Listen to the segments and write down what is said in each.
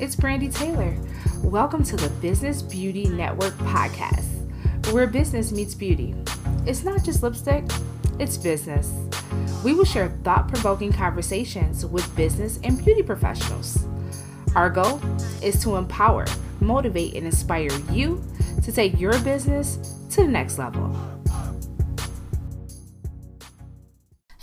it's Brandy Taylor. Welcome to the Business Beauty Network podcast, where business meets beauty. It's not just lipstick, it's business. We will share thought provoking conversations with business and beauty professionals. Our goal is to empower, motivate, and inspire you to take your business to the next level.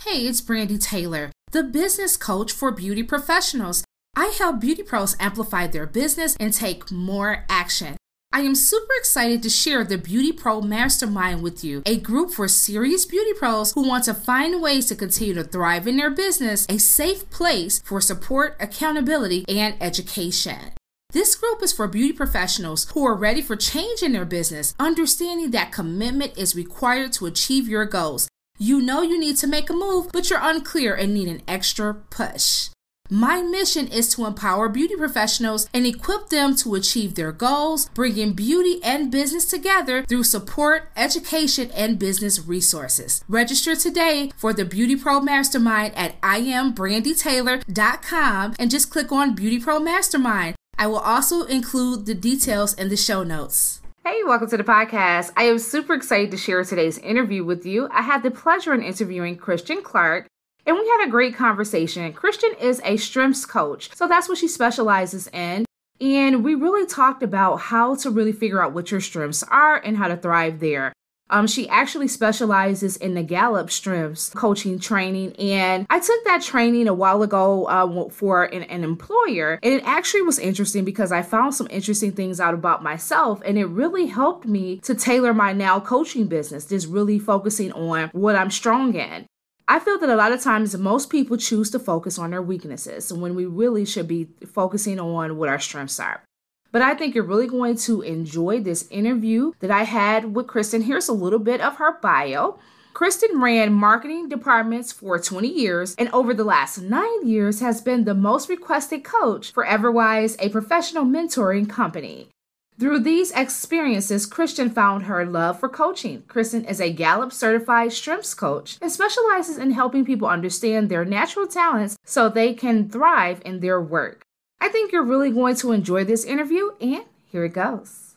Hey, it's Brandy Taylor, the business coach for beauty professionals. I help beauty pros amplify their business and take more action. I am super excited to share the Beauty Pro Mastermind with you, a group for serious beauty pros who want to find ways to continue to thrive in their business, a safe place for support, accountability, and education. This group is for beauty professionals who are ready for change in their business, understanding that commitment is required to achieve your goals. You know you need to make a move, but you're unclear and need an extra push. My mission is to empower beauty professionals and equip them to achieve their goals, bringing beauty and business together through support, education, and business resources. Register today for the Beauty Pro Mastermind at iambrandytaylor.com and just click on Beauty Pro Mastermind. I will also include the details in the show notes. Hey, welcome to the podcast. I am super excited to share today's interview with you. I had the pleasure in interviewing Kristen Clark, and we had a great conversation. Kristen is a strengths coach, so that's what she specializes in. And we really talked about how to really figure out what your strengths are and how to thrive there. Um, she actually specializes in the Gallup Strengths coaching training. And I took that training a while ago uh, for an, an, employer. And it actually was interesting because I found some interesting things out about myself. And it really helped me to tailor my now coaching business, just really focusing on what I'm strong in. I feel that a lot of times most people choose to focus on their weaknesses when we really should be focusing on what our strengths are. But I think you're really going to enjoy this interview that I had with Kristen. Here's a little bit of her bio. Kristen ran marketing departments for 20 years and over the last nine years has been the most requested coach for Everwise, a professional mentoring company. Through these experiences, Kristen found her love for coaching. Kristen is a Gallup certified strengths coach and specializes in helping people understand their natural talents so they can thrive in their work. I think you're really going to enjoy this interview, and here it goes.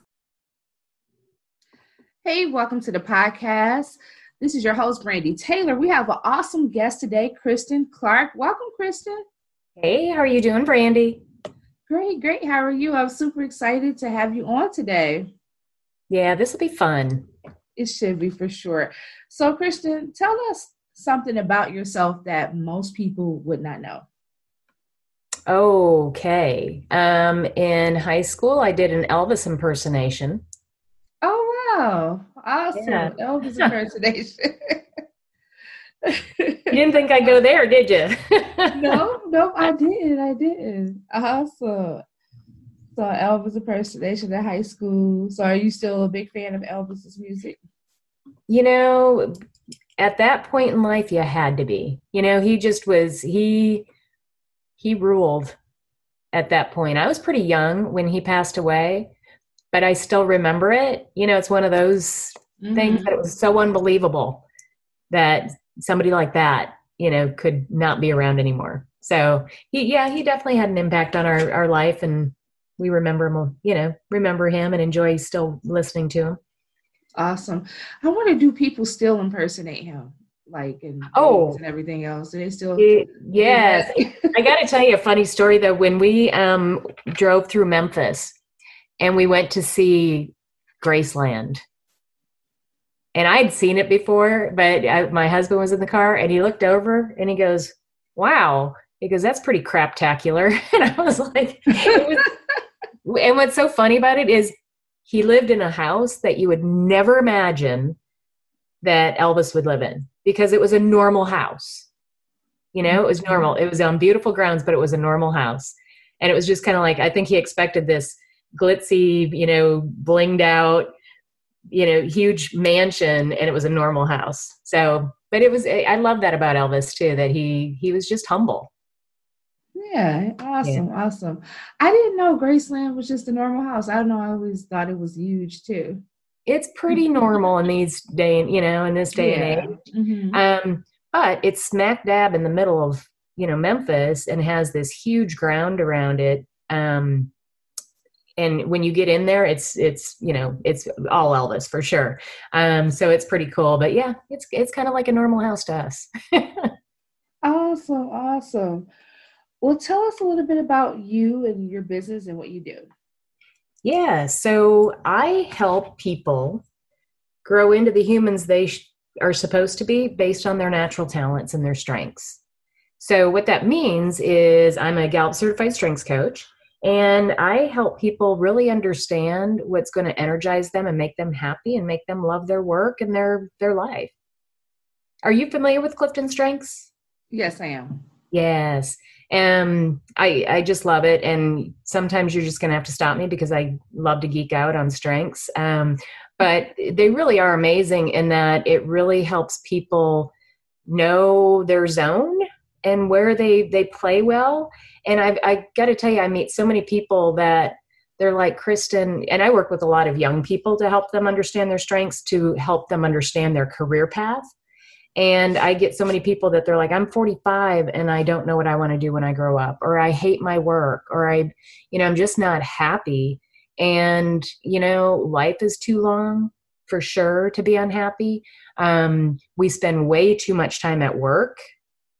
Hey, welcome to the podcast. This is your host, Brandy Taylor. We have an awesome guest today, Kristen Clark. Welcome, Kristen. Hey, how are you doing, Brandy? Great, great. How are you? I'm super excited to have you on today. Yeah, this will be fun. It should be for sure. So, Kristen, tell us something about yourself that most people would not know. Okay. Um, in high school, I did an Elvis impersonation. Oh, wow. Awesome. Yeah. Elvis impersonation. you didn't think I'd go there, did you? no, no, I didn't. I didn't. Awesome. So Elvis impersonation in high school. So are you still a big fan of Elvis's music? You know, at that point in life, you had to be. You know, he just was he he ruled at that point. I was pretty young when he passed away, but I still remember it. You know, it's one of those mm-hmm. things that it was so unbelievable that somebody like that, you know, could not be around anymore. So he, yeah, he definitely had an impact on our, our life and we remember him, you know, remember him and enjoy still listening to him. Awesome. I wonder, do people still impersonate him? Like and oh and everything else. Do they still? It, yes, I got to tell you a funny story though. When we um, drove through Memphis, and we went to see Graceland, and I'd seen it before, but I, my husband was in the car and he looked over and he goes, "Wow." He goes, "That's pretty craptacular," and I was like, was, "And what's so funny about it is he lived in a house that you would never imagine that Elvis would live in because it was a normal house. You know, it was mm-hmm. normal. It was on beautiful grounds, but it was a normal house, and it was just kind of like I think he expected this glitzy, you know, blinged out you know huge mansion and it was a normal house. So but it was i love that about elvis too that he he was just humble. Yeah awesome yeah. awesome. I didn't know graceland was just a normal house. I don't know i always thought it was huge too. It's pretty normal in these day you know in this day yeah. and age. Mm-hmm. um but it's smack dab in the middle of you know memphis and has this huge ground around it. Um, and when you get in there, it's it's you know it's all Elvis for sure. Um, so it's pretty cool. But yeah, it's it's kind of like a normal house to us. awesome, awesome. Well, tell us a little bit about you and your business and what you do. Yeah, so I help people grow into the humans they sh- are supposed to be based on their natural talents and their strengths. So, what that means is I'm a Gallup certified strengths coach, and I help people really understand what's going to energize them and make them happy and make them love their work and their their life. Are you familiar with Clifton Strengths? Yes, I am. Yes. And I I just love it, and sometimes you're just gonna have to stop me because I love to geek out on strengths. Um, but they really are amazing in that it really helps people know their zone and where they they play well. And I've I got to tell you, I meet so many people that they're like Kristen, and I work with a lot of young people to help them understand their strengths, to help them understand their career path and I get so many people that they're like, I'm 45 and I don't know what I want to do when I grow up, or I hate my work, or I, you know, I'm just not happy. And, you know, life is too long for sure to be unhappy. Um, we spend way too much time at work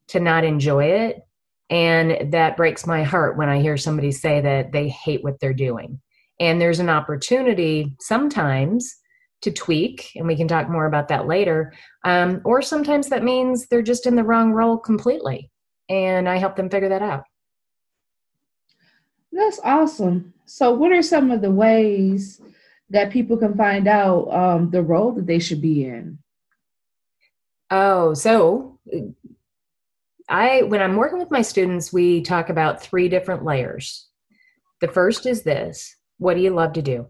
to not enjoy it. And that breaks my heart when I hear somebody say that they hate what they're doing. And there's an opportunity sometimes to tweak, and we can talk more about that later. Um, or sometimes that means they're just in the wrong role completely, and I help them figure that out. That's awesome. So, what are some of the ways that people can find out um, the role that they should be in? Oh, so I when I'm working with my students, we talk about three different layers. The first is this: what do you love to do?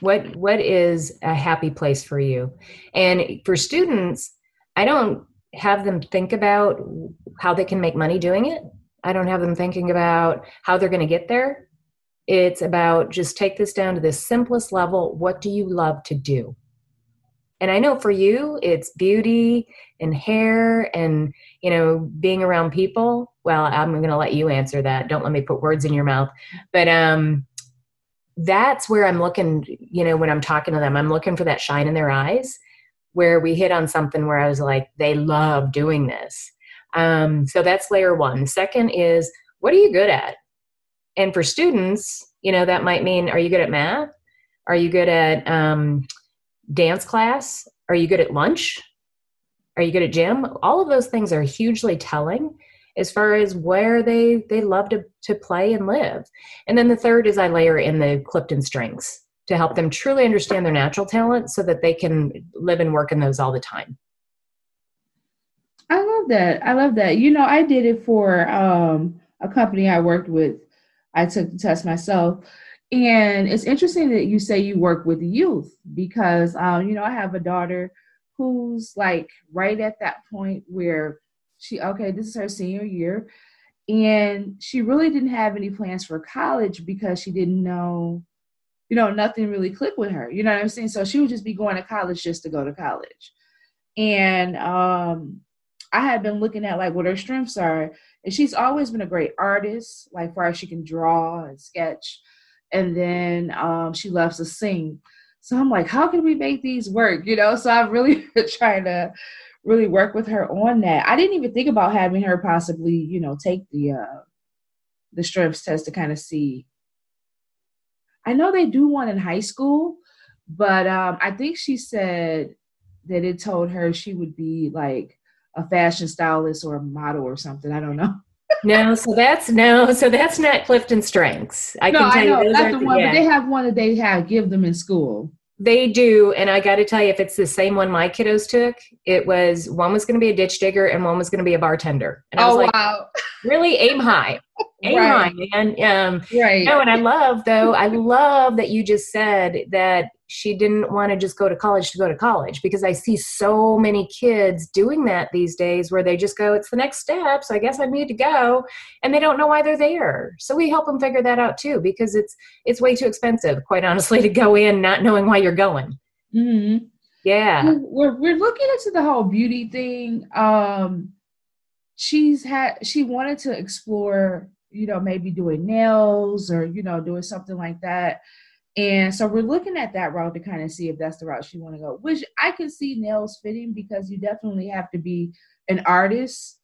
what what is a happy place for you? And for students i don't have them think about how they can make money doing it. I don't have them thinking about how they're going to get there. It's about just take this down to the simplest level. What do you love to do and i know for you it's beauty and hair and you know being around people well i'm going to let you answer that don't let me put words in your mouth but um that's where I'm looking, you know, when I'm talking to them, I'm looking for that shine in their eyes where we hit on something where I was like, they love doing this. Um, so that's layer one. Second is, what are you good at? And for students, you know, that might mean, are you good at math? Are you good at um, dance class? Are you good at lunch? Are you good at gym? All of those things are hugely telling as far as where they they love to to play and live. And then the third is I layer in the Clifton strengths to help them truly understand their natural talent so that they can live and work in those all the time. I love that. I love that. You know, I did it for um, a company I worked with. I took the test myself. And it's interesting that you say you work with youth because, um, you know, I have a daughter who's like right at that point where she okay this is her senior year. And she really didn't have any plans for college because she didn't know you know nothing really clicked with her. You know what i'm saying? So she would just be going to college just to go to college. And um i had been looking at like what her strengths are. And she's always been a great artist like far as she can draw and sketch and then um she loves to sing so i'm like how can we make these work you know so i'm really trying to really work with her on that. I didn't even think about having her possibly, you know, take the uh the strengths test to kind of see. I know they do one in high school, but um I think she said that it told her she would be like a fashion stylist or a model or something. I don't know. No, so that's no, so that's not Clifton Strengths. I no, can tell I know, you that's the one, yeah. but they have one that they have give them in school. They do, and I got to tell you, if it's the same one my kiddos took, it was one was going to be a ditch digger and one was going to be a bartender. And I was oh, like, wow. really aim high, aim right. high, man. Um, right. No, and I love though, I love that you just said that she didn't want to just go to college to go to college because I see so many kids doing that these days where they just go, it's the next step, so I guess I need to go, and they don't know why they're there. So we help them figure that out too because it's it's way too expensive, quite honestly, to go in not knowing why you're going. Mm-hmm. Yeah, we're we're looking into the whole beauty thing. Um, she's had she wanted to explore you know, maybe doing nails or, you know, doing something like that. And so we're looking at that route to kind of see if that's the route she want to go, which I can see nails fitting because you definitely have to be an artist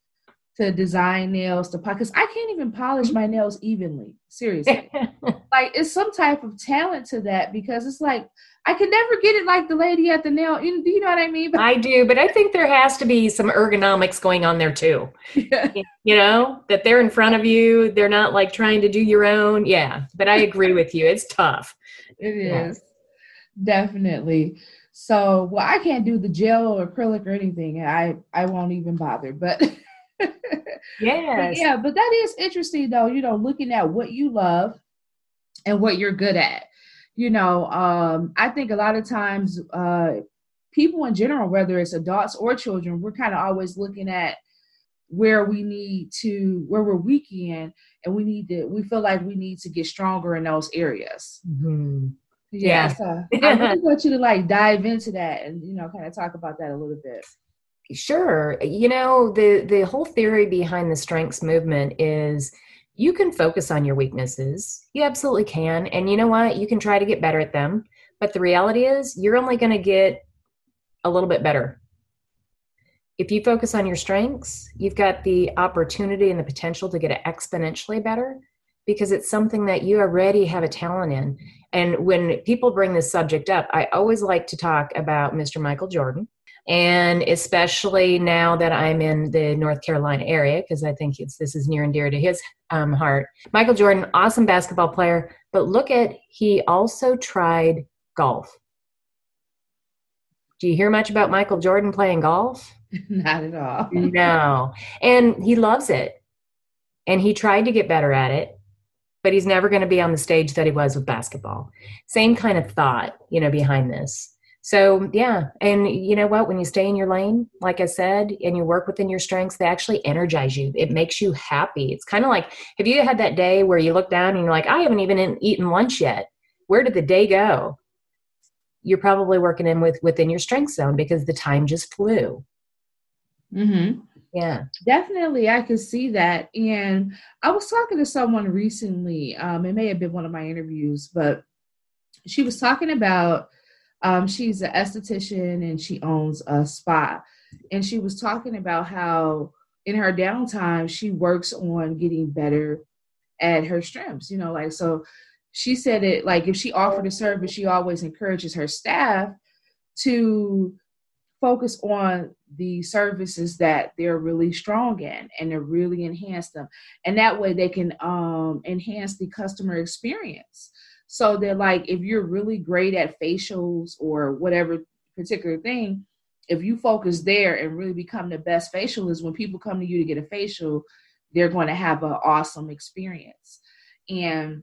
to design nails to because I can't even polish my nails evenly. Seriously, like it's some type of talent to that because it's like I could never get it like the lady at the nail. You, you know what I mean? But, I do, but I think there has to be some ergonomics going on there too. Yeah. You know that they're in front of you. They're not like trying to do your own. Yeah, but I agree with you. It's tough. It is yeah. definitely. So, well, I can't do the gel or acrylic or anything. I I won't even bother. But yes. yeah, but that is interesting though, you know, looking at what you love and what you're good at. You know, um, I think a lot of times uh, people in general, whether it's adults or children, we're kind of always looking at where we need to where we're weak in and we need to we feel like we need to get stronger in those areas mm-hmm. yeah, yeah. So i really want you to like dive into that and you know kind of talk about that a little bit Sure. You know, the the whole theory behind the strengths movement is you can focus on your weaknesses. You absolutely can. And you know what? You can try to get better at them. But the reality is you're only going to get a little bit better. If you focus on your strengths, you've got the opportunity and the potential to get exponentially better because it's something that you already have a talent in. And when people bring this subject up, I always like to talk about Mr. Michael Jordan and especially now that I'm in the North Carolina area, because I think it's this is near and dear to his um, heart. Michael Jordan, awesome basketball player, but look at he also tried golf. Do you hear much about Michael Jordan playing golf? Not at all. no, and he loves it, and he tried to get better at it, but he's never going to be on the stage that he was with basketball. Same kind of thought, you know, behind this. So, yeah. And you know what? When you stay in your lane, like I said, and you work within your strengths, they actually energize you. It makes you happy. It's kind of like have you had that day where you look down and you're like, I haven't even eaten lunch yet? Where did the day go? You're probably working in with within your strength zone because the time just flew. Mm-hmm. Yeah. Definitely, I could see that. And I was talking to someone recently. Um, it may have been one of my interviews, but she was talking about um, she's an esthetician and she owns a spa. And she was talking about how in her downtime, she works on getting better at her strengths, you know, like, so she said it like if she offered a service, she always encourages her staff to focus on the services that they're really strong in and to really enhance them and that way they can um, enhance the customer experience so that like if you're really great at facials or whatever particular thing, if you focus there and really become the best facialist, when people come to you to get a facial, they're going to have an awesome experience. And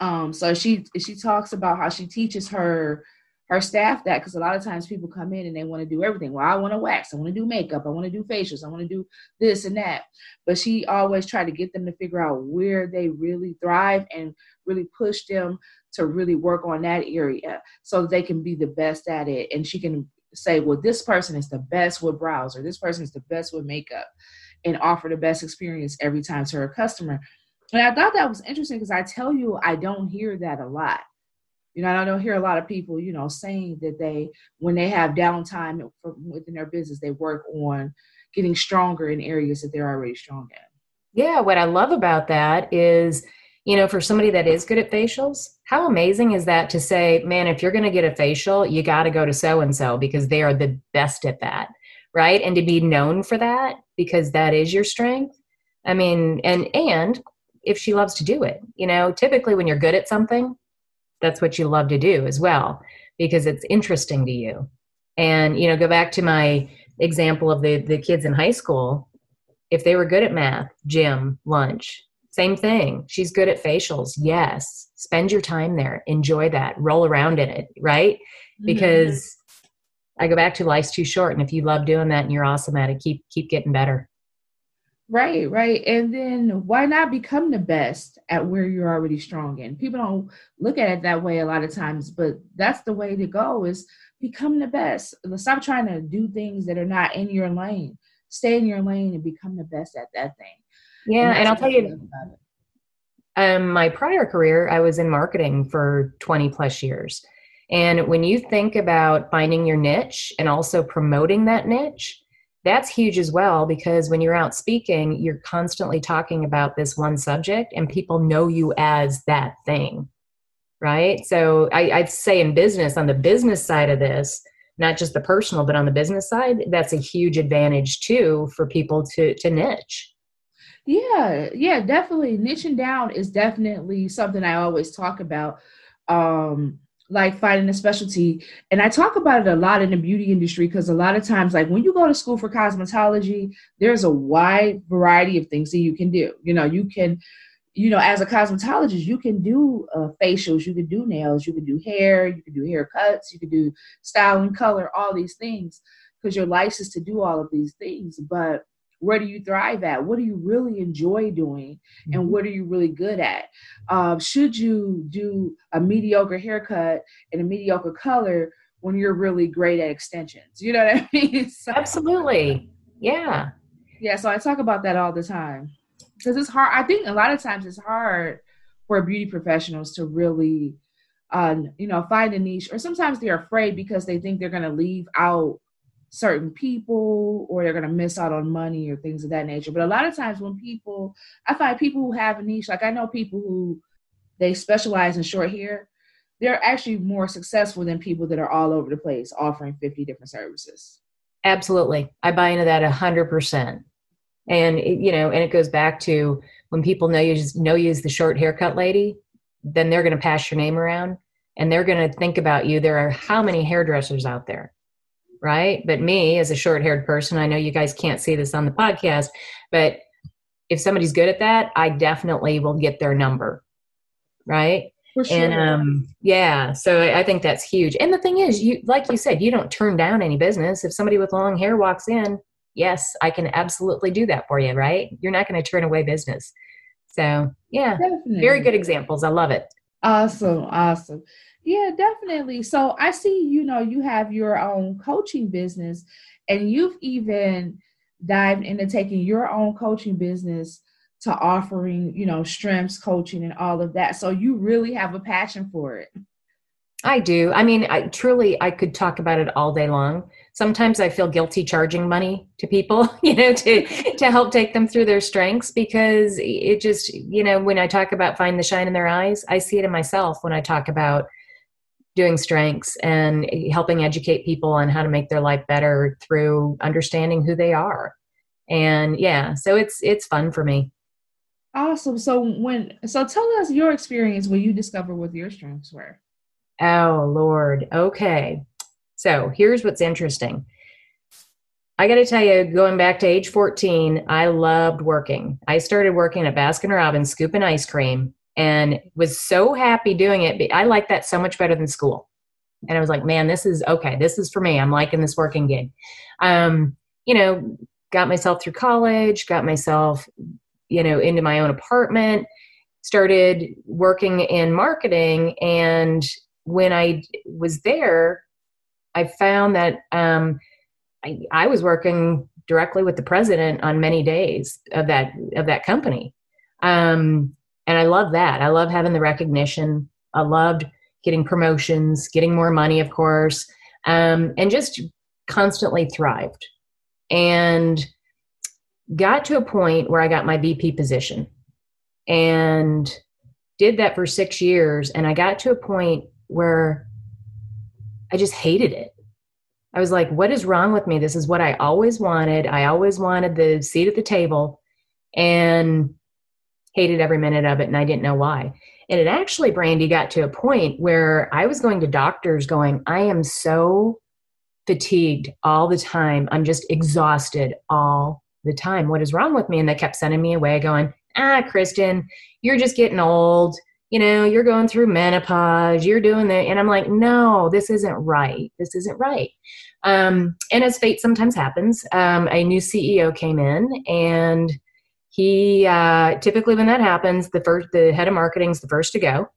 um, so she she talks about how she teaches her her staff that because a lot of times people come in and they want to do everything. Well, I want to wax, I want to do makeup, I want to do facials, I want to do this and that. But she always tried to get them to figure out where they really thrive and really push them to really work on that area so they can be the best at it. And she can say, well, this person is the best with brows, or this person is the best with makeup, and offer the best experience every time to her customer. And I thought that was interesting because I tell you, I don't hear that a lot. You know, I don't hear a lot of people, you know, saying that they, when they have downtime within their business, they work on getting stronger in areas that they're already strong in. Yeah, what I love about that is, you know, for somebody that is good at facials, how amazing is that to say, man, if you're going to get a facial, you got to go to so and so because they are the best at that, right? And to be known for that because that is your strength. I mean, and and if she loves to do it, you know, typically when you're good at something, that's what you love to do as well because it's interesting to you. And you know go back to my example of the the kids in high school. If they were good at math gym lunch same thing. She's good at facials yes. Spend your time there. Enjoy that. Roll around in it right? Mm-hmm. because mm-hmm. i go back to life's too short and if you love doing that and you're awesome at it keep keep getting better Right, right. And then why not become the best at where you're already strong in? People don't look at it that way a lot of times, but that's the way to go is become the best. Stop trying to do things that are not in your lane. Stay in your lane and become the best at that thing. Yeah, and, and I'll tell you Um, my prior career, I was in marketing for 20 plus years. And when you think about finding your niche and also promoting that niche, that's huge as well because when you're out speaking, you're constantly talking about this one subject and people know you as that thing. Right. So I, I'd say in business, on the business side of this, not just the personal, but on the business side, that's a huge advantage too for people to to niche. Yeah, yeah, definitely. Niching down is definitely something I always talk about. Um, like finding a specialty. And I talk about it a lot in the beauty industry because a lot of times, like when you go to school for cosmetology, there's a wide variety of things that you can do. You know, you can, you know, as a cosmetologist, you can do uh, facials, you can do nails, you can do hair, you can do haircuts, you can do styling, color, all these things because you're licensed to do all of these things. But where do you thrive at? What do you really enjoy doing? And mm-hmm. what are you really good at? Um, should you do a mediocre haircut and a mediocre color when you're really great at extensions? You know what i mean? So, absolutely. Yeah. Yeah so i talk about that all the time. Because it's hard i think a lot of times it's hard for beauty professionals to really uh, you know find a niche or sometimes they're afraid because they think they're going to leave out certain people or they're going to miss out on money or things of that nature. But a lot of times when people, I find people who have a niche, like I know people who they specialize in short hair, they're actually more successful than people that are all over the place offering 50 different services. Absolutely. I buy into that a hundred percent. And it, you know, and it goes back to when people know you know you as the short haircut lady, then they're going to pass your name around and they're going to think about you. There are how many hairdressers out there? Right? But me, as a short haired person, I know you guys can't see this on the podcast, but if somebody's good at that, I definitely will get their number, right? Sure. And um, yeah, so I think that's huge. And the thing is, you like you said, you don't turn down any business. If somebody with long hair walks in, yes, I can absolutely do that for you, right? You're not going to turn away business. So yeah, Definitely. very good examples. I love it. Awesome, awesome. Yeah, definitely. So I see, you know, you have your own coaching business and you've even dived into taking your own coaching business to offering, you know, strengths coaching and all of that. So you really have a passion for it. I do. I mean, I truly I could talk about it all day long. Sometimes I feel guilty charging money to people, you know, to to help take them through their strengths because it just, you know, when I talk about find the shine in their eyes, I see it in myself when I talk about doing strengths and helping educate people on how to make their life better through understanding who they are. And yeah so it's it's fun for me. Awesome. So when so tell us your experience when you discover what your strengths were. Oh lord. Okay. So here's what's interesting. I got to tell you, going back to age 14, I loved working. I started working at Baskin Robbins scooping ice cream and was so happy doing it. I like that so much better than school. And I was like, man, this is okay. This is for me. I'm liking this working gig. Um, you know, got myself through college, got myself, you know, into my own apartment, started working in marketing. And when I was there, I found that um, I, I was working directly with the president on many days of that of that company. Um, and I love that. I love having the recognition. I loved getting promotions, getting more money, of course, um, and just constantly thrived. And got to a point where I got my VP position and did that for six years. And I got to a point where I just hated it. I was like, what is wrong with me? This is what I always wanted. I always wanted the seat at the table. And hated every minute of it and I didn't know why. And it actually, Brandy, got to a point where I was going to doctors going, I am so fatigued all the time. I'm just exhausted all the time. What is wrong with me? And they kept sending me away going, ah, Kristen, you're just getting old. You know, you're going through menopause, you're doing that. And I'm like, no, this isn't right. This isn't right. Um, and as fate sometimes happens, um, a new CEO came in and he uh, typically when that happens the first the head of marketing's the first to go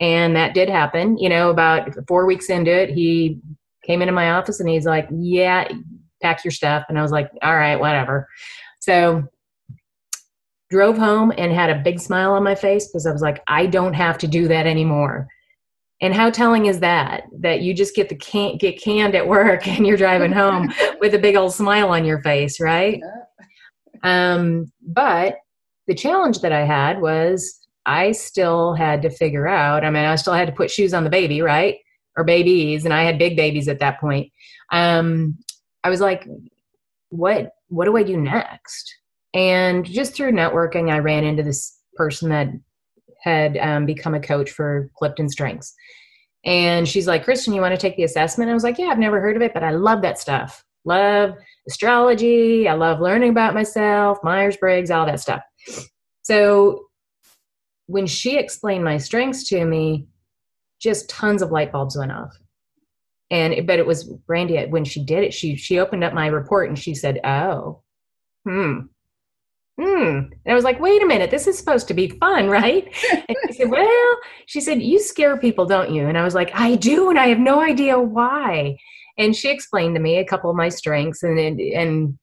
and that did happen you know about four weeks into it he came into my office and he's like yeah pack your stuff and i was like all right whatever so drove home and had a big smile on my face because I was like, I don't have to do that anymore. And how telling is that? That you just get the can get canned at work and you're driving home with a big old smile on your face, right? Um, but the challenge that I had was I still had to figure out. I mean, I still had to put shoes on the baby, right? Or babies, and I had big babies at that point. Um, I was like, what what do I do next? And just through networking, I ran into this person that had um, become a coach for Clifton Strengths. And she's like, Kristen, you want to take the assessment? I was like, yeah, I've never heard of it, but I love that stuff. Love astrology. I love learning about myself, Myers Briggs, all that stuff. So when she explained my strengths to me, just tons of light bulbs went off. And but it was Brandy when she did it, she she opened up my report and she said, "Oh, hmm, hmm. And I was like, wait a minute, this is supposed to be fun, right? And she said, well, she said, you scare people, don't you? And I was like, I do, and I have no idea why. And she explained to me a couple of my strengths, and and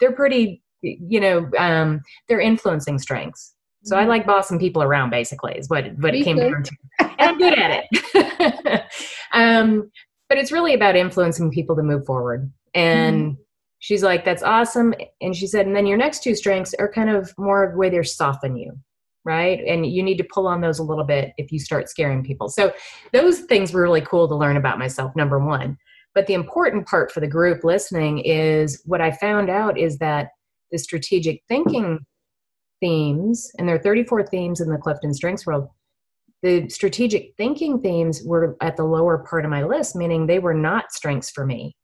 they're pretty, you know, um, they're influencing strengths. So I mm-hmm. like bossing people around, basically, is what what me it came down to, and I'm good at it. um, but it's really about influencing people to move forward and. Mm she's like, that's awesome. And she said, and then your next two strengths are kind of more of the way they soften you, right? And you need to pull on those a little bit if you start scaring people. So those things were really cool to learn about myself, number one. But the important part for the group listening is what I found out is that the strategic thinking themes, and there are 34 themes in the Clifton Strengths World, the strategic thinking themes were at the lower part of my list, meaning they were not strengths for me.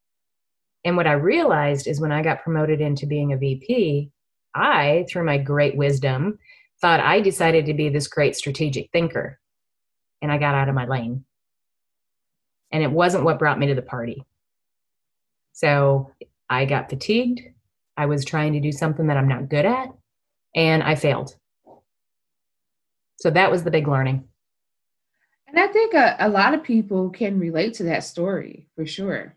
And what I realized is when I got promoted into being a VP, I, through my great wisdom, thought I decided to be this great strategic thinker. And I got out of my lane. And it wasn't what brought me to the party. So I got fatigued. I was trying to do something that I'm not good at, and I failed. So that was the big learning. And I think a, a lot of people can relate to that story for sure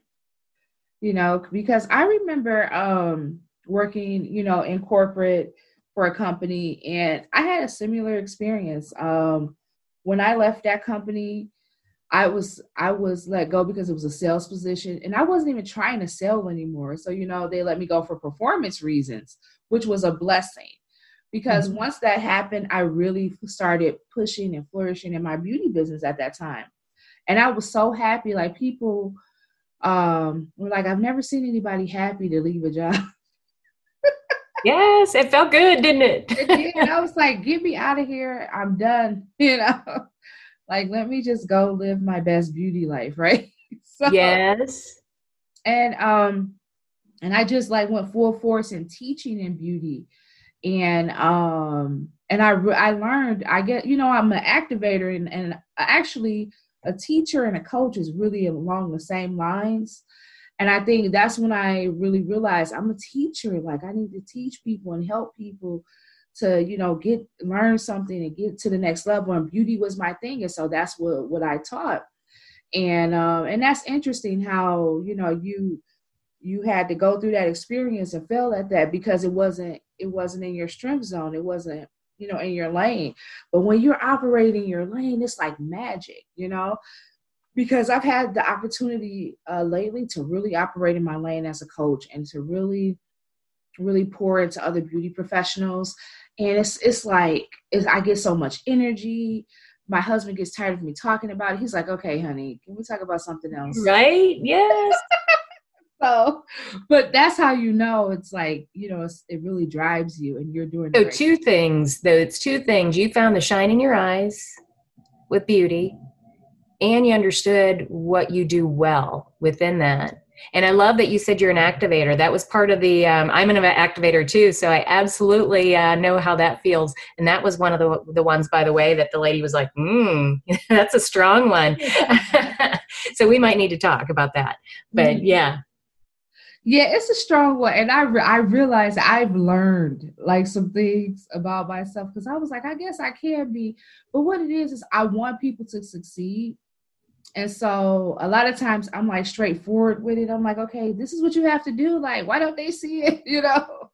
you know, because I remember um, working, you know, in corporate for a company, and I had a similar experience. Um, when I left that company, I was I was let go because it was a sales position, and I wasn't even trying to sell anymore. So you know, they let me go for performance reasons, which was a blessing. Because mm-hmm. once that happened, I really started pushing and flourishing in my beauty business at that time, and I was so happy. Like people um we're like i've never seen anybody happy to leave a job yes it felt good didn't it, it did. i was like get me out of here i'm done you know like let me just go live my best beauty life right so, yes and um and i just like went full force in teaching in beauty and um and i i learned i get you know i'm an activator and and actually a teacher and a coach is really along the same lines. And I think that's when I really realized I'm a teacher. Like I need to teach people and help people to, you know, get learn something and get to the next level. And beauty was my thing. And so that's what what I taught. And um and that's interesting how, you know, you you had to go through that experience and fail at that because it wasn't it wasn't in your strength zone. It wasn't you know, in your lane. But when you're operating your lane, it's like magic, you know, because I've had the opportunity uh, lately to really operate in my lane as a coach and to really, really pour into other beauty professionals. And it's it's like it's, I get so much energy. My husband gets tired of me talking about it. He's like, "Okay, honey, can we talk about something else?" Right? Yes. so, but that's how you know it's like you know it really drives you, and you're doing. So two things, though. It's two things. You found the shine in your eyes with beauty, and you understood what you do well within that. And I love that you said you're an activator. That was part of the. Um, I'm an activator too, so I absolutely uh, know how that feels. And that was one of the the ones, by the way, that the lady was like, "Hmm, that's a strong one." so we might need to talk about that. But mm-hmm. yeah, yeah, it's a strong one, and I re- I realized I've learned like some things about myself because I was like, I guess I can be, but what it is is I want people to succeed, And so a lot of times I'm like straightforward with it. I'm like, okay, this is what you have to do. Like, why don't they see it? You know?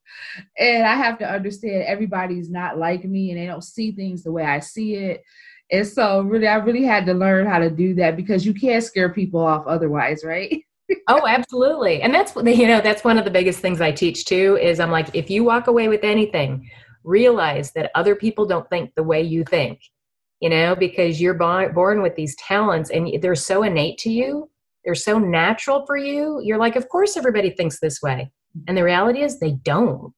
And I have to understand everybody's not like me and they don't see things the way I see it. And so really I really had to learn how to do that because you can't scare people off otherwise, right? oh, absolutely. And that's you know, that's one of the biggest things I teach too is I'm like if you walk away with anything, realize that other people don't think the way you think you know, because you're born with these talents and they're so innate to you, they're so natural for you. You're like, of course, everybody thinks this way. And the reality is, they don't.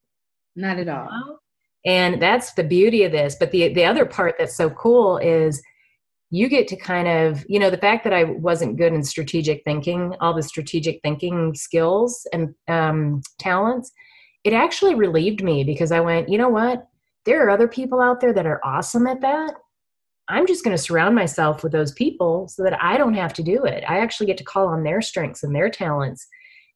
Not at all. And that's the beauty of this. But the, the other part that's so cool is you get to kind of, you know, the fact that I wasn't good in strategic thinking, all the strategic thinking skills and um, talents, it actually relieved me because I went, you know what? There are other people out there that are awesome at that I'm just going to surround myself with those people so that I don't have to do it. I actually get to call on their strengths and their talents,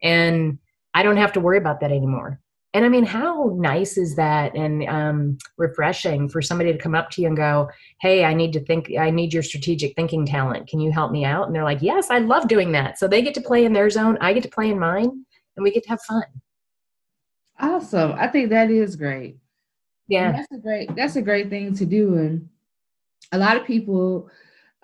and I don't have to worry about that anymore. And I mean, how nice is that and um, refreshing for somebody to come up to you and go, Hey, I need to think, I need your strategic thinking talent. Can you help me out? And they're like, Yes, I love doing that. So they get to play in their zone, I get to play in mine, and we get to have fun. Awesome. I think that is great. Yeah. And that's a great that's a great thing to do. And a lot of people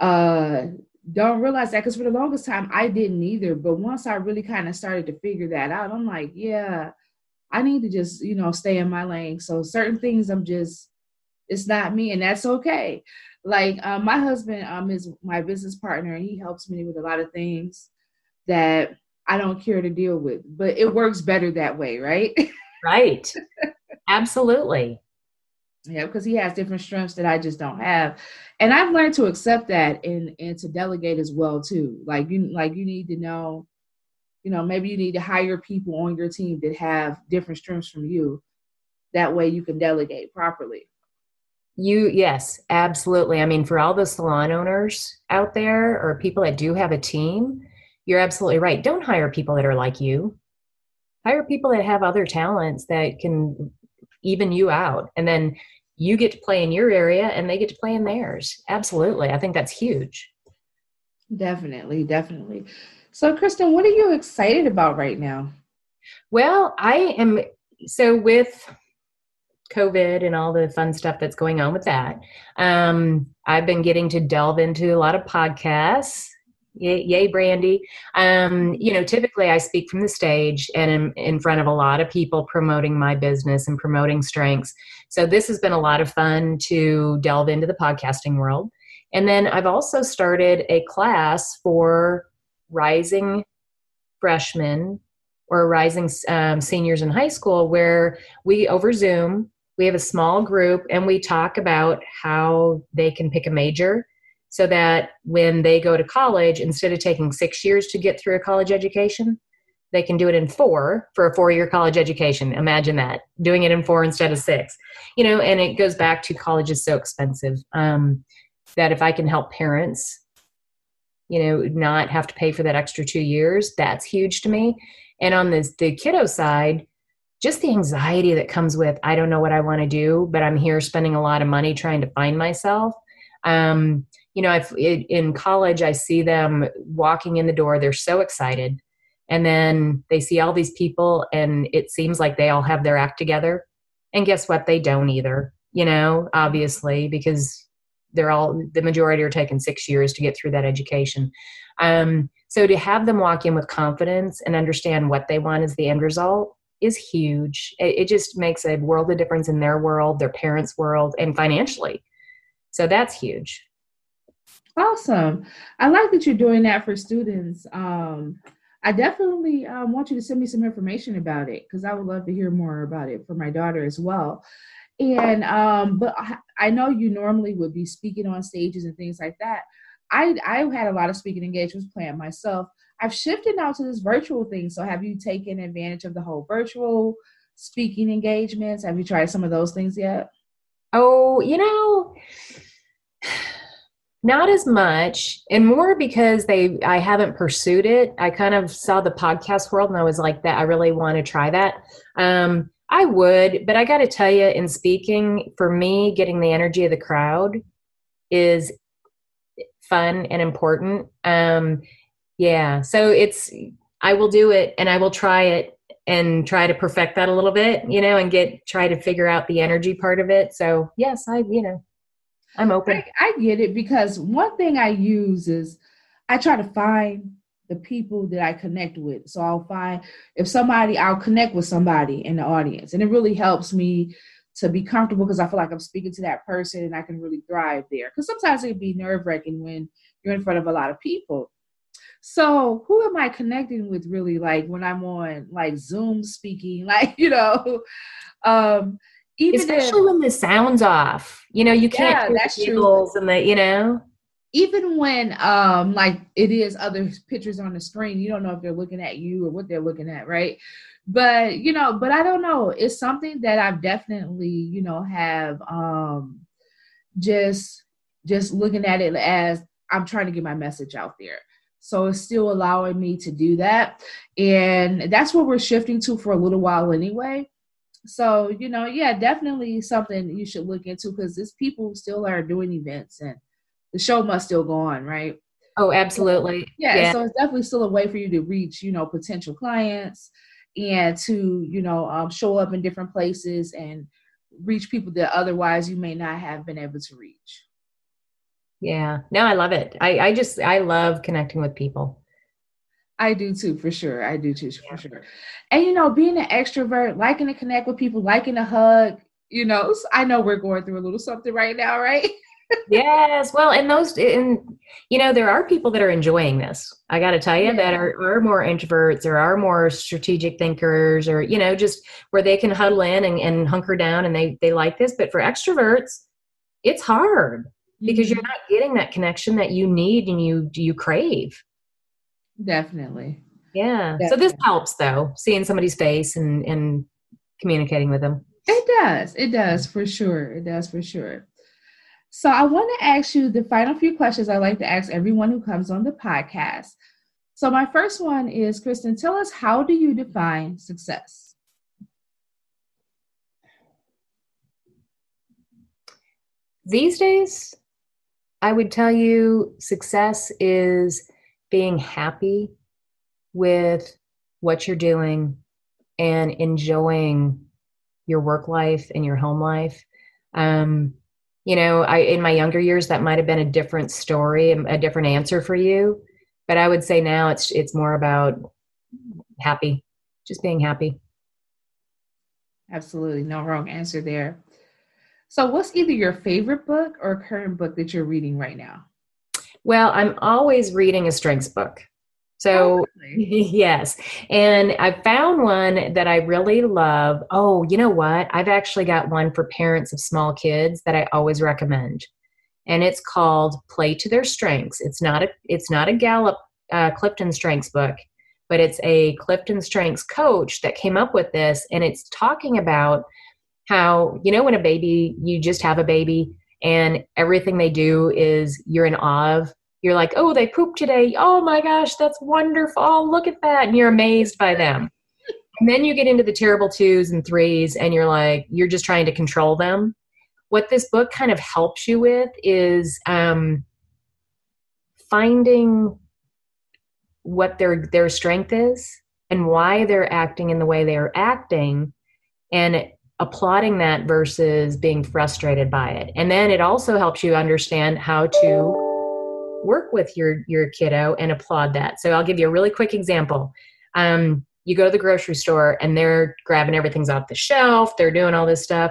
uh, don't realize that because for the longest time I didn't either. But once I really kind of started to figure that out, I'm like, yeah, I need to just, you know, stay in my lane. So certain things I'm just, it's not me, and that's okay. Like um, my husband um, is my business partner, and he helps me with a lot of things that I don't care to deal with. But it works better that way, right? Right. Absolutely. Yeah, because he has different strengths that I just don't have. And I've learned to accept that and and to delegate as well too. Like you like you need to know, you know, maybe you need to hire people on your team that have different strengths from you. That way you can delegate properly. You yes, absolutely. I mean, for all the salon owners out there or people that do have a team, you're absolutely right. Don't hire people that are like you. Hire people that have other talents that can even you out. And then you get to play in your area and they get to play in theirs. Absolutely. I think that's huge. Definitely, definitely. So, Kristen, what are you excited about right now? Well, I am so with COVID and all the fun stuff that's going on with that. Um, I've been getting to delve into a lot of podcasts Yay, yay Brandy. Um, you know, typically I speak from the stage and in, in front of a lot of people promoting my business and promoting strengths. So this has been a lot of fun to delve into the podcasting world. And then I've also started a class for rising freshmen or rising um, seniors in high school where we over Zoom, we have a small group and we talk about how they can pick a major so that when they go to college, instead of taking six years to get through a college education, they can do it in four for a four year college education. Imagine that, doing it in four instead of six. You know, and it goes back to college is so expensive um, that if I can help parents, you know, not have to pay for that extra two years, that's huge to me. And on this, the kiddo side, just the anxiety that comes with, I don't know what I want to do, but I'm here spending a lot of money trying to find myself. Um, you know, I've, in college, I see them walking in the door. They're so excited. And then they see all these people, and it seems like they all have their act together. And guess what? They don't either, you know, obviously, because they're all, the majority are taking six years to get through that education. Um, so to have them walk in with confidence and understand what they want as the end result is huge. It, it just makes a world of difference in their world, their parents' world, and financially. So that's huge. Awesome. I like that you're doing that for students. Um, I definitely um, want you to send me some information about it because I would love to hear more about it for my daughter as well. And um, but I, I know you normally would be speaking on stages and things like that. I I've had a lot of speaking engagements planned myself. I've shifted now to this virtual thing. So have you taken advantage of the whole virtual speaking engagements? Have you tried some of those things yet? Oh, you know, not as much and more because they i haven't pursued it i kind of saw the podcast world and i was like that i really want to try that um, i would but i got to tell you in speaking for me getting the energy of the crowd is fun and important. Um, yeah, so it's I will do it and I will try it and try to perfect that a little bit, you know, and get try to figure out the energy part of it. So yes, I you know, I'm open. I, get it because one thing I use is I try to find the people that I connect with. So I'll find if somebody, I'll connect with somebody in the audience, and it really helps me to be comfortable because I feel like I'm speaking to that person and I can really thrive there. Because sometimes it can be nerve wracking when you're in front of a lot of people. So who am I connecting with really like when I'm on like Zoom speaking, like, you know, um even especially if, when the sound's off. You know, you can't yeah, that's the true. and the, you know. Even when um like it is other pictures on the screen, you don't know if they're looking at you or what they're looking at, right? But you know, but I don't know. It's something that I've definitely, you know, have um just just looking at it as I'm trying to get my message out there. So it's still allowing me to do that. And that's what we're shifting to for a little while anyway. So, you know, yeah, definitely something you should look into because these people still are doing events and the show must still go on, right? Oh, absolutely. Yeah, yeah. So it's definitely still a way for you to reach, you know, potential clients and to, you know, um, show up in different places and reach people that otherwise you may not have been able to reach. Yeah. No, I love it. I, I just I love connecting with people. I do too, for sure. I do too, for sure. And you know, being an extrovert, liking to connect with people, liking to hug, you know, I know we're going through a little something right now, right? yes. Well, and those, and you know, there are people that are enjoying this. I got to tell you, yeah. that are, are more introverts, there are more strategic thinkers, or you know, just where they can huddle in and, and hunker down, and they they like this. But for extroverts, it's hard because you're mm-hmm. not getting that connection that you need and you you crave definitely. Yeah. Definitely. so this helps though seeing somebody's face and and communicating with them. It does. It does for sure. It does for sure. So i want to ask you the final few questions i like to ask everyone who comes on the podcast. So my first one is kristen tell us how do you define success? These days I would tell you success is being happy with what you're doing and enjoying your work life and your home life. Um, you know, I in my younger years that might have been a different story, a different answer for you, but I would say now it's it's more about happy, just being happy. Absolutely, no wrong answer there. So, what's either your favorite book or current book that you're reading right now? Well, I'm always reading a strengths book. So, oh, really? yes. And I found one that I really love. Oh, you know what? I've actually got one for parents of small kids that I always recommend. And it's called Play to Their Strengths. It's not a it's not a Gallup uh, Clifton Strengths book, but it's a Clifton Strengths coach that came up with this and it's talking about how you know when a baby you just have a baby and everything they do is you're in awe of you're like oh they pooped today. Oh my gosh that's wonderful. Oh, look at that. And you're amazed by them. And then you get into the terrible twos and threes and you're like you're just trying to control them. What this book kind of helps you with is um, finding what their their strength is and why they're acting in the way they are acting and applauding that versus being frustrated by it. And then it also helps you understand how to work with your your kiddo and applaud that. So I'll give you a really quick example. Um, you go to the grocery store and they're grabbing everything's off the shelf, they're doing all this stuff,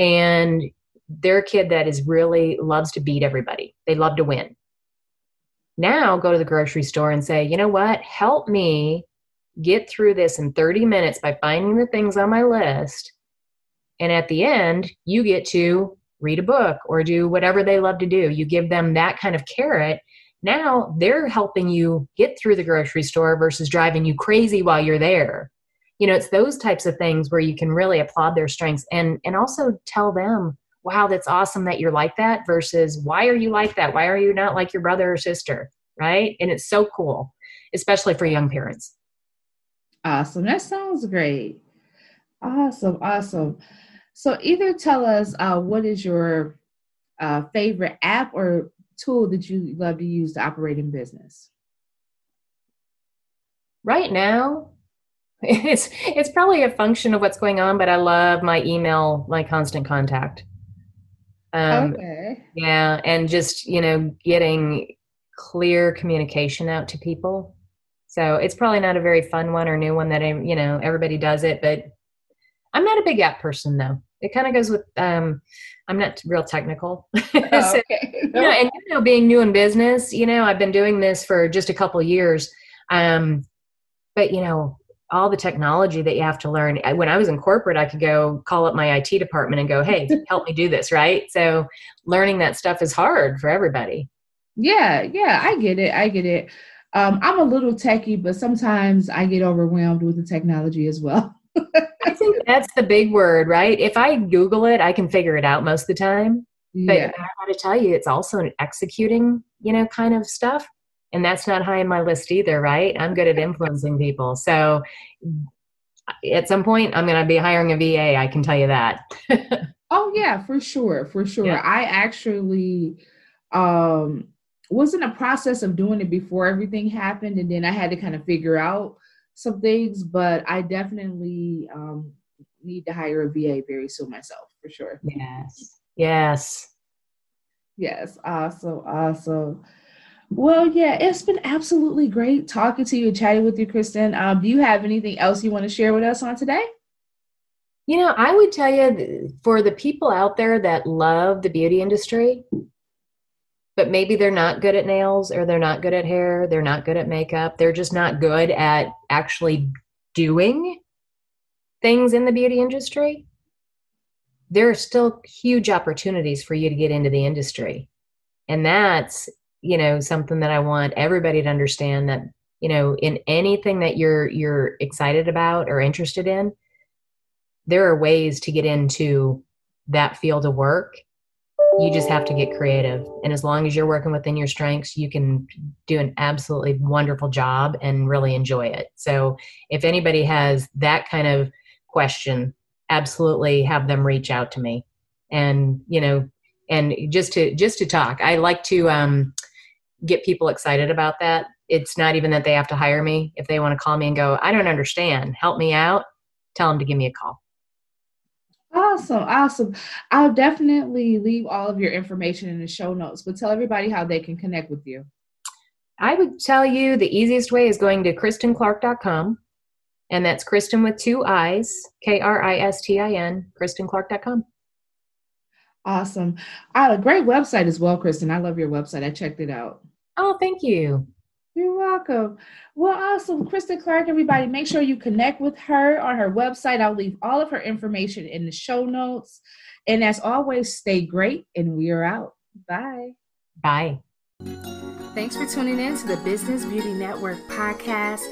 and they're kid that is really loves to beat everybody. They love to win. Now go to the grocery store and say, you know what? Help me get through this in 30 minutes by finding the things on my list and at the end, you get to read a book or do whatever they love to do. You give them that kind of carrot. Now they're helping you get through the grocery store versus driving you crazy while you're there. You know, it's those types of things where you can really applaud their strengths and and also tell them, "Wow, that's awesome that you're like that." versus, "Why are you like that? Why are you not like your brother or sister?" Right? And it's so cool, especially for young parents. Awesome. That sounds great. Awesome. Awesome. So either tell us uh, what is your uh, favorite app or tool that you love to use to operate in business? Right now, it's it's probably a function of what's going on, but I love my email, my constant contact. Um, okay. Yeah, and just you know, getting clear communication out to people. So it's probably not a very fun one or new one that I, you know, everybody does it, but I'm not a big app person though. It kind of goes with um, I'm not real technical. Oh, so, okay. you know, and you know, being new in business, you know, I've been doing this for just a couple years. Um, but you know, all the technology that you have to learn. When I was in corporate, I could go call up my IT department and go, "Hey, help me do this." Right. So, learning that stuff is hard for everybody. Yeah, yeah, I get it. I get it. Um, I'm a little techy, but sometimes I get overwhelmed with the technology as well. I think that's the big word, right? If I Google it, I can figure it out most of the time. Yeah. But I got to tell you, it's also an executing, you know, kind of stuff. And that's not high in my list either, right? I'm good at influencing people. So at some point, I'm going to be hiring a VA. I can tell you that. oh, yeah, for sure. For sure. Yeah. I actually um, was in a process of doing it before everything happened. And then I had to kind of figure out some things, but I definitely um, need to hire a VA very soon myself for sure. Yes. Yes. Yes. Awesome. Awesome. Well, yeah, it's been absolutely great talking to you and chatting with you, Kristen. Um, do you have anything else you want to share with us on today? You know, I would tell you for the people out there that love the beauty industry, but maybe they're not good at nails or they're not good at hair, they're not good at makeup, they're just not good at actually doing things in the beauty industry. There are still huge opportunities for you to get into the industry. And that's, you know, something that I want everybody to understand that, you know, in anything that you're you're excited about or interested in, there are ways to get into that field of work you just have to get creative. And as long as you're working within your strengths you can do an absolutely wonderful job and really enjoy it. So if anybody has that kind of question absolutely have them reach out to me. And you know and just to just to talk i like to um, get people excited about that. It's not even that they have to hire me. If they want to call me and go i don't understand. Help me out tell them to give me a call Awesome, awesome. I'll definitely leave all of your information in the show notes, but tell everybody how they can connect with you. I would tell you the easiest way is going to kristinclark.com, and that's Kristin with two I's, K R I S T I N, kristinclark.com. Awesome. I have a great website as well, Kristen. I love your website. I checked it out. Oh, thank you. You're welcome. Well, awesome. Kristen Clark, everybody, make sure you connect with her on her website. I'll leave all of her information in the show notes. And as always, stay great, and we are out. Bye. Bye. Thanks for tuning in to the Business Beauty Network podcast.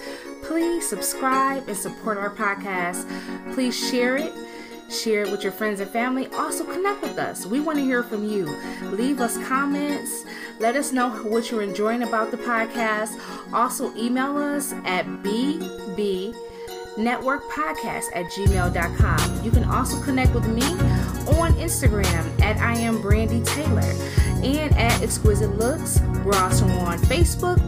Please subscribe and support our podcast. Please share it Share it with your friends and family. Also, connect with us. We want to hear from you. Leave us comments. Let us know what you're enjoying about the podcast. Also, email us at bb networkpodcast at gmail.com. You can also connect with me on Instagram at I am Brandy Taylor and at Exquisite Looks. We're also on Facebook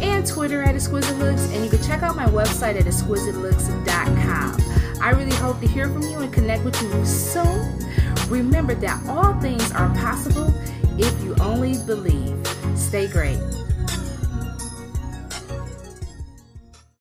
and Twitter at Exquisite Looks, and you can check out my website at exquisitelooks.com. I really hope to hear from you and connect with you soon. Remember that all things are possible if you only believe. Stay great.